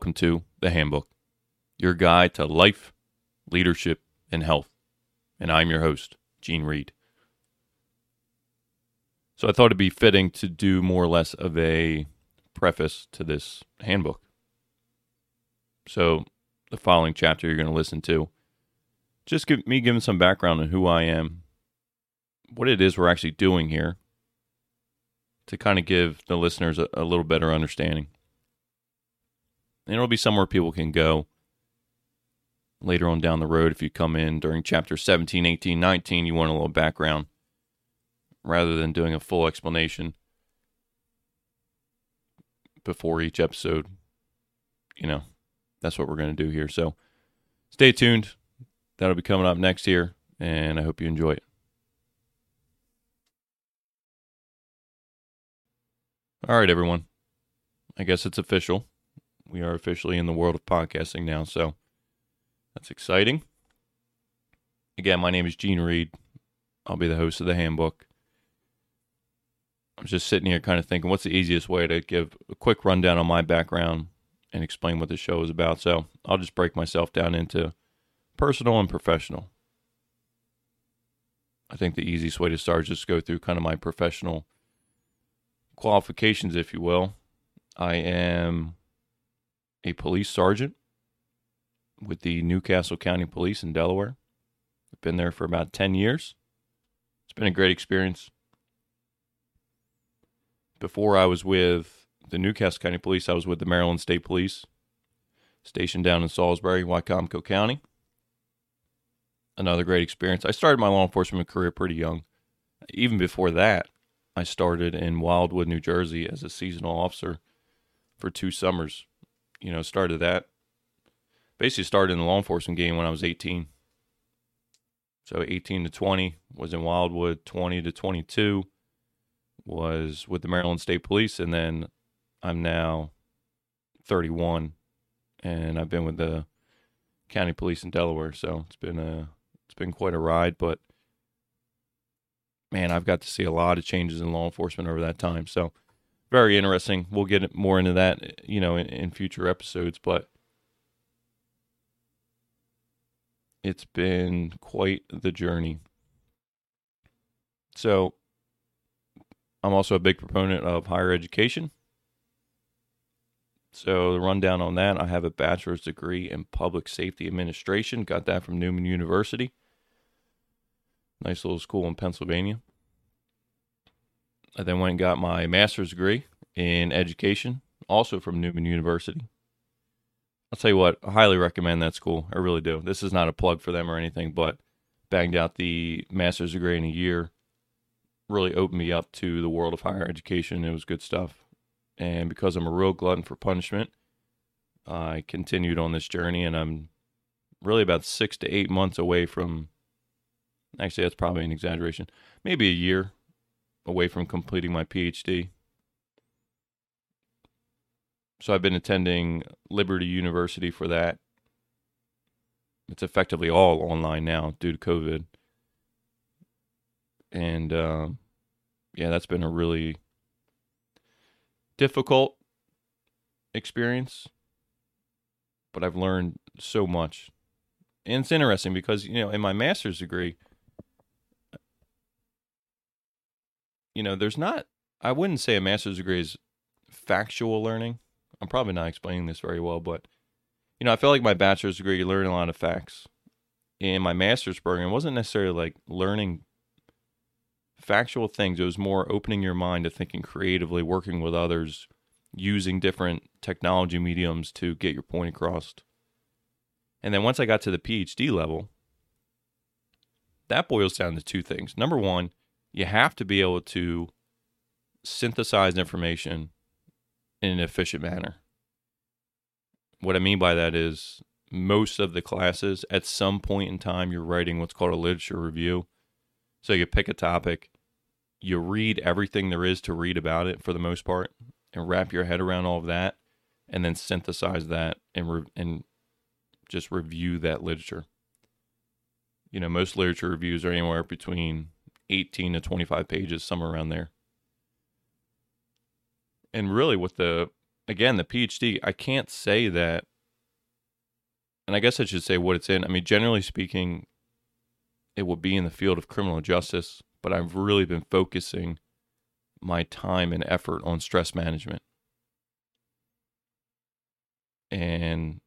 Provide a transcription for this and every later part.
welcome to The Handbook, your guide to life, leadership, and health. And I'm your host, Gene Reed. So I thought it'd be fitting to do more or less of a preface to this handbook. So the following chapter you're going to listen to, just give me giving some background on who I am, what it is we're actually doing here, to kind of give the listeners a, a little better understanding. And it'll be somewhere people can go later on down the road if you come in during chapter 17, 18, 19, you want a little background rather than doing a full explanation before each episode. You know, that's what we're going to do here. So stay tuned. That'll be coming up next here, and I hope you enjoy it. All right, everyone. I guess it's official. We are officially in the world of podcasting now, so that's exciting. Again, my name is Gene Reed. I'll be the host of the handbook. I'm just sitting here kind of thinking what's the easiest way to give a quick rundown on my background and explain what the show is about. So I'll just break myself down into personal and professional. I think the easiest way to start is just go through kind of my professional qualifications, if you will. I am a police sergeant with the New Castle County Police in Delaware. I've been there for about 10 years. It's been a great experience before I was with the New Castle County Police, I was with the Maryland State Police, stationed down in Salisbury, Wicomico County. Another great experience. I started my law enforcement career pretty young. Even before that, I started in Wildwood, New Jersey as a seasonal officer for two summers. You know, started that. Basically started in the law enforcement game when I was 18. So 18 to 20 was in Wildwood, 20 to 22 was with the Maryland State Police, and then I'm now 31, and I've been with the county police in Delaware. So it's been a it's been quite a ride, but man, I've got to see a lot of changes in law enforcement over that time. So very interesting. We'll get more into that, you know, in, in future episodes, but it's been quite the journey. So I'm also a big proponent of higher education. So, the rundown on that I have a bachelor's degree in public safety administration. Got that from Neumann University. Nice little school in Pennsylvania. I then went and got my master's degree in education, also from Neumann University. I'll tell you what, I highly recommend that school. I really do. This is not a plug for them or anything, but banged out the master's degree in a year really opened me up to the world of higher education. It was good stuff. And because I'm a real glutton for punishment, I continued on this journey and I'm really about six to eight months away from, actually, that's probably an exaggeration, maybe a year away from completing my PhD. So I've been attending Liberty University for that. It's effectively all online now due to COVID and uh, yeah, that's been a really difficult experience, but I've learned so much. And it's interesting because, you know, in my master's degree, you know, there's not, I wouldn't say a master's degree is factual learning. I'm probably not explaining this very well, but, you know, I felt like my bachelor's degree, you learn a lot of facts. In my master's program, wasn't necessarily like learning factual things. It was more opening your mind to thinking creatively, working with others, using different technology mediums to get your point across. And then once I got to the PhD level, that boils down to two things. Number one, you have to be able to synthesize information in an efficient manner. What I mean by that is most of the classes, at some point in time, you're writing what's called a literature review. So you pick a topic, you read everything there is to read about it for the most part, and wrap your head around all of that, and then synthesize that and re- and just review that literature. You know, most literature reviews are anywhere between 18 to 25 pages, somewhere around there. And really, with the again, the PhD, I can't say that, and I guess I should say what it's in. I mean, generally speaking, it will be in the field of criminal justice, but I've really been focusing my time and effort on stress management. And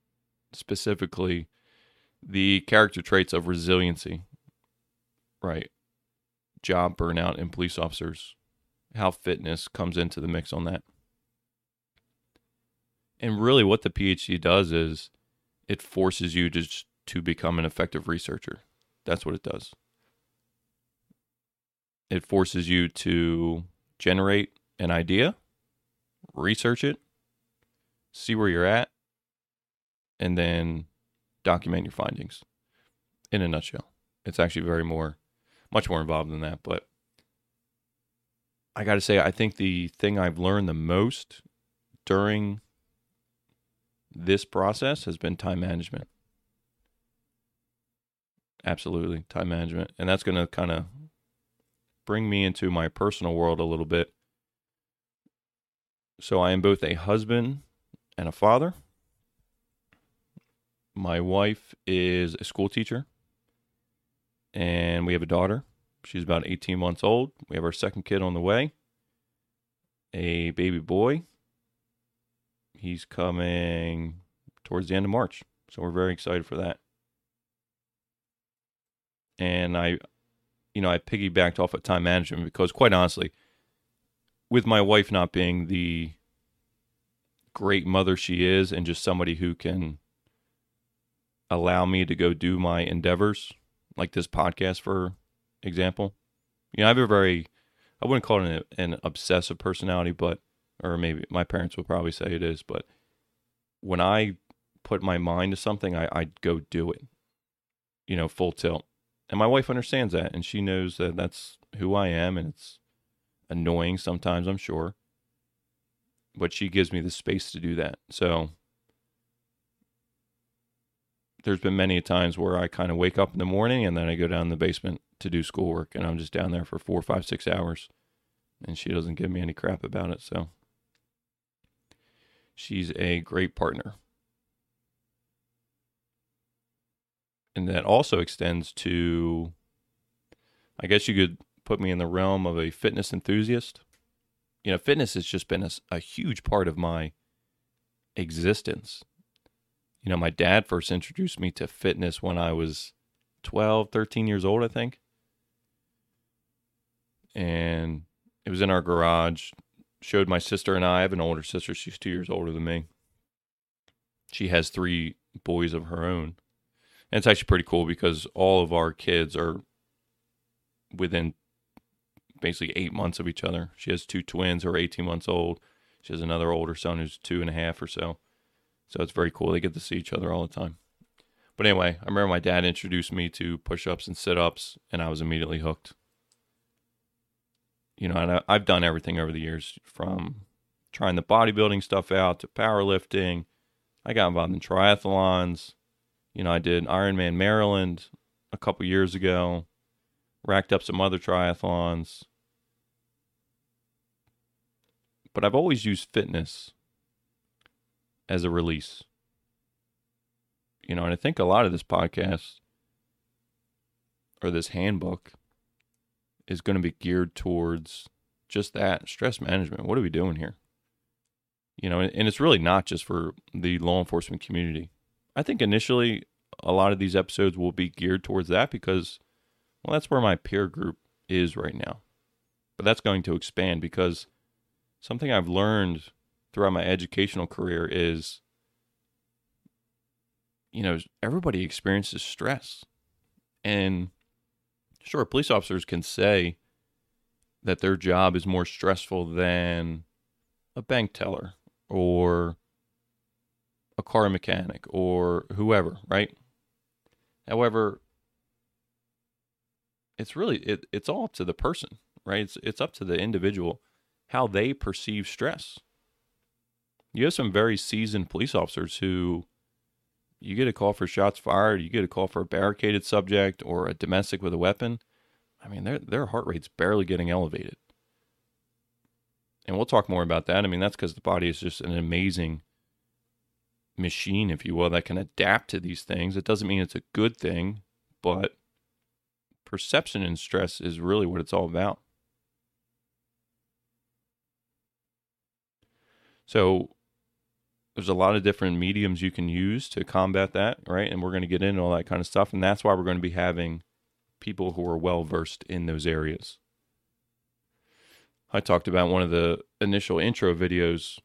specifically, the character traits of resiliency, right? Job burnout in police officers, how fitness comes into the mix on that. And really, what the PhD does is it forces you to, to become an effective researcher. That's what it does. It forces you to generate an idea, research it, see where you're at, and then document your findings in a nutshell. It's actually very more, much more involved than that. But I got to say, I think the thing I've learned the most during this process has been time management. Absolutely, time management. And that's going to kind of bring me into my personal world a little bit. So I am both a husband and a father. My wife is a school teacher, and we have a daughter. She's about 18 months old. We have our second kid on the way, a baby boy. He's coming towards the end of March. So we're very excited for that. And I, you know, I piggybacked off of time management because, quite honestly, with my wife not being the great mother she is and just somebody who can allow me to go do my endeavors, like this podcast, for example. You know, I have a very, I wouldn't call it an, an obsessive personality, but, or maybe my parents would probably say it is, but when I put my mind to something, I, I'd go do it, you know, full tilt. And my wife understands that, and she knows that that's who I am, and it's annoying sometimes, I'm sure. But she gives me the space to do that. So there's been many times where I kind of wake up in the morning and then I go down in the basement to do schoolwork and I'm just down there for four, five, six hours. And she doesn't give me any crap about it. So she's a great partner. And that also extends to, I guess you could put me in the realm of a fitness enthusiast. You know, fitness has just been a, a huge part of my existence you know, my dad first introduced me to fitness when I was 12, 13 years old, I think. And it was in our garage. Showed my sister and I. I have an older sister. She's two years older than me. She has three boys of her own. And it's actually pretty cool because all of our kids are within basically eight months of each other. She has two twins who are 18 months old. She has another older son who's two and a half or so. So it's very cool. They get to see each other all the time. But anyway, I remember my dad introduced me to push ups and sit ups, and I was immediately hooked. You know, and I, I've done everything over the years from trying the bodybuilding stuff out to powerlifting. I got involved in triathlons. You know, I did Ironman Maryland a couple years ago, racked up some other triathlons. But I've always used fitness as a release. You know, and I think a lot of this podcast or this handbook is going to be geared towards just that stress management. What are we doing here? You know, and it's really not just for the law enforcement community. I think initially a lot of these episodes will be geared towards that because, well, that's where my peer group is right now. But that's going to expand because something I've learned throughout my educational career is you know everybody experiences stress. And sure police officers can say that their job is more stressful than a bank teller or a car mechanic or whoever right? However it's really it, it's all up to the person right? It's it's up to the individual how they perceive stress you have some very seasoned police officers who you get a call for shots fired, you get a call for a barricaded subject or a domestic with a weapon. I mean, their their heart rate's barely getting elevated. And we'll talk more about that. I mean, that's because the body is just an amazing machine, if you will, that can adapt to these things. It doesn't mean it's a good thing, but perception and stress is really what it's all about. So there's a lot of different mediums you can use to combat that, right? And we're going to get into all that kind of stuff. And that's why we're going to be having people who are well versed in those areas. I talked about one of the initial intro videos.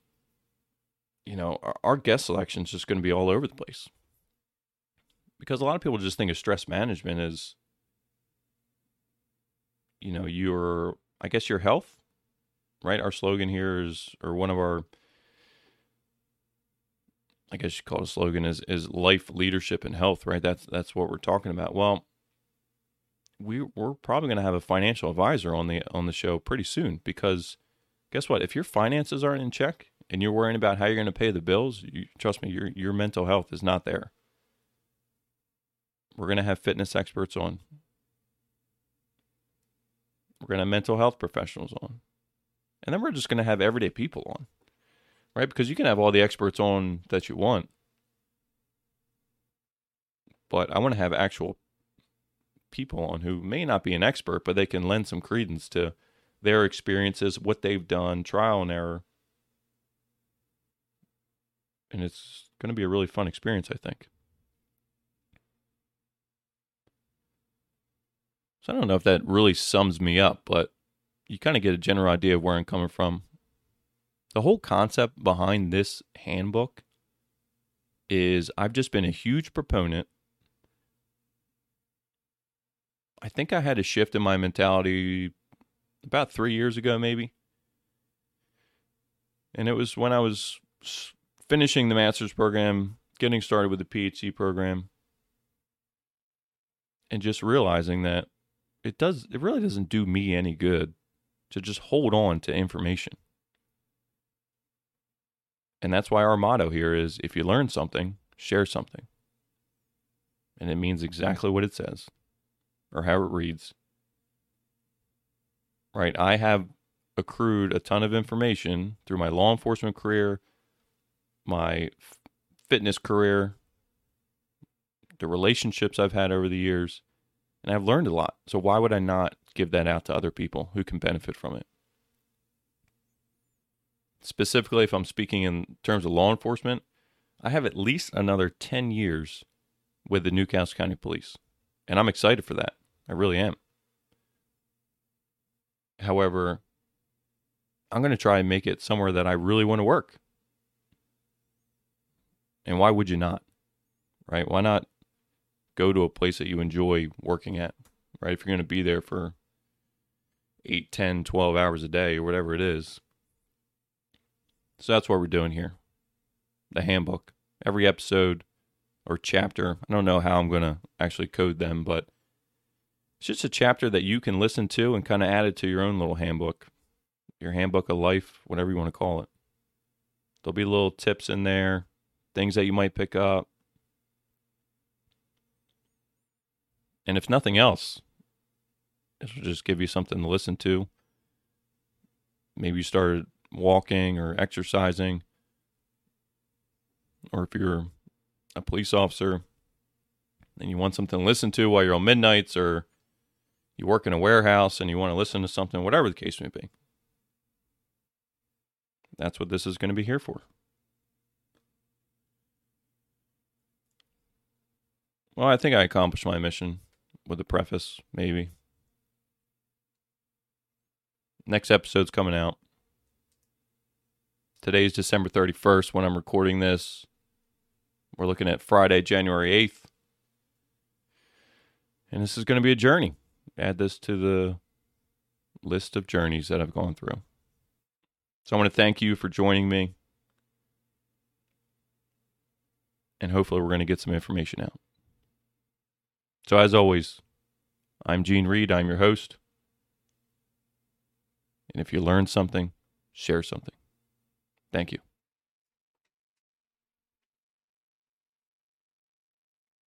You know, our, our guest selection is just going to be all over the place because a lot of people just think of stress management as, you know, your, I guess, your health, right? Our slogan here is, or one of our, I guess you call it a slogan is is life, leadership, and health, right? That's that's what we're talking about. Well, we we're probably going to have a financial advisor on the on the show pretty soon because guess what? If your finances aren't in check and you're worrying about how you're going to pay the bills, you, trust me, your your mental health is not there. We're going to have fitness experts on. We're going to have mental health professionals on. And then we're just going to have everyday people on. Right? Because you can have all the experts on that you want. But I want to have actual people on who may not be an expert, but they can lend some credence to their experiences, what they've done, trial and error. And it's going to be a really fun experience, I think. So I don't know if that really sums me up, but you kind of get a general idea of where I'm coming from. The whole concept behind this handbook is I've just been a huge proponent I think I had a shift in my mentality about three years ago, maybe. And it was when I was finishing the master's program, getting started with the PhD program, and just realizing that it does, it really doesn't do me any good to just hold on to information. And that's why our motto here is if you learn something, share something. And it means exactly what it says or how it reads. Right? I have accrued a ton of information through my law enforcement career, my fitness career, the relationships I've had over the years, and I've learned a lot. So why would I not give that out to other people who can benefit from it? Specifically, if I'm speaking in terms of law enforcement, I have at least another 10 years with the New Castle County Police, and I'm excited for that. I really am. However, I'm going to try and make it somewhere that I really want to work. And why would you not? Right? Why not go to a place that you enjoy working at? Right? If you're going to be there for 8, 10, 12 hours a day or whatever it is. So that's what we're doing here. The handbook. Every episode or chapter, I don't know how I'm going to actually code them, but it's just a chapter that you can listen to and kind of add it to your own little handbook, your handbook of life, whatever you want to call it. There'll be little tips in there, things that you might pick up. And if nothing else, it will just give you something to listen to. Maybe you started walking or exercising, or if you're a police officer and you want something to listen to while you're on midnights or you work in a warehouse and you want to listen to something, whatever the case may be. That's what this is going to be here for. Well, I think I accomplished my mission with a preface, maybe. Next episode's coming out. Today's December 31st when I'm recording this. We're looking at Friday, January 8th. And this is going to be a journey add this to the list of journeys that I've gone through. So I want to thank you for joining me. And hopefully, we're going to get some information out. So, as always, I'm Gene Reed. I'm your host. And if you learned something, share something. Thank you.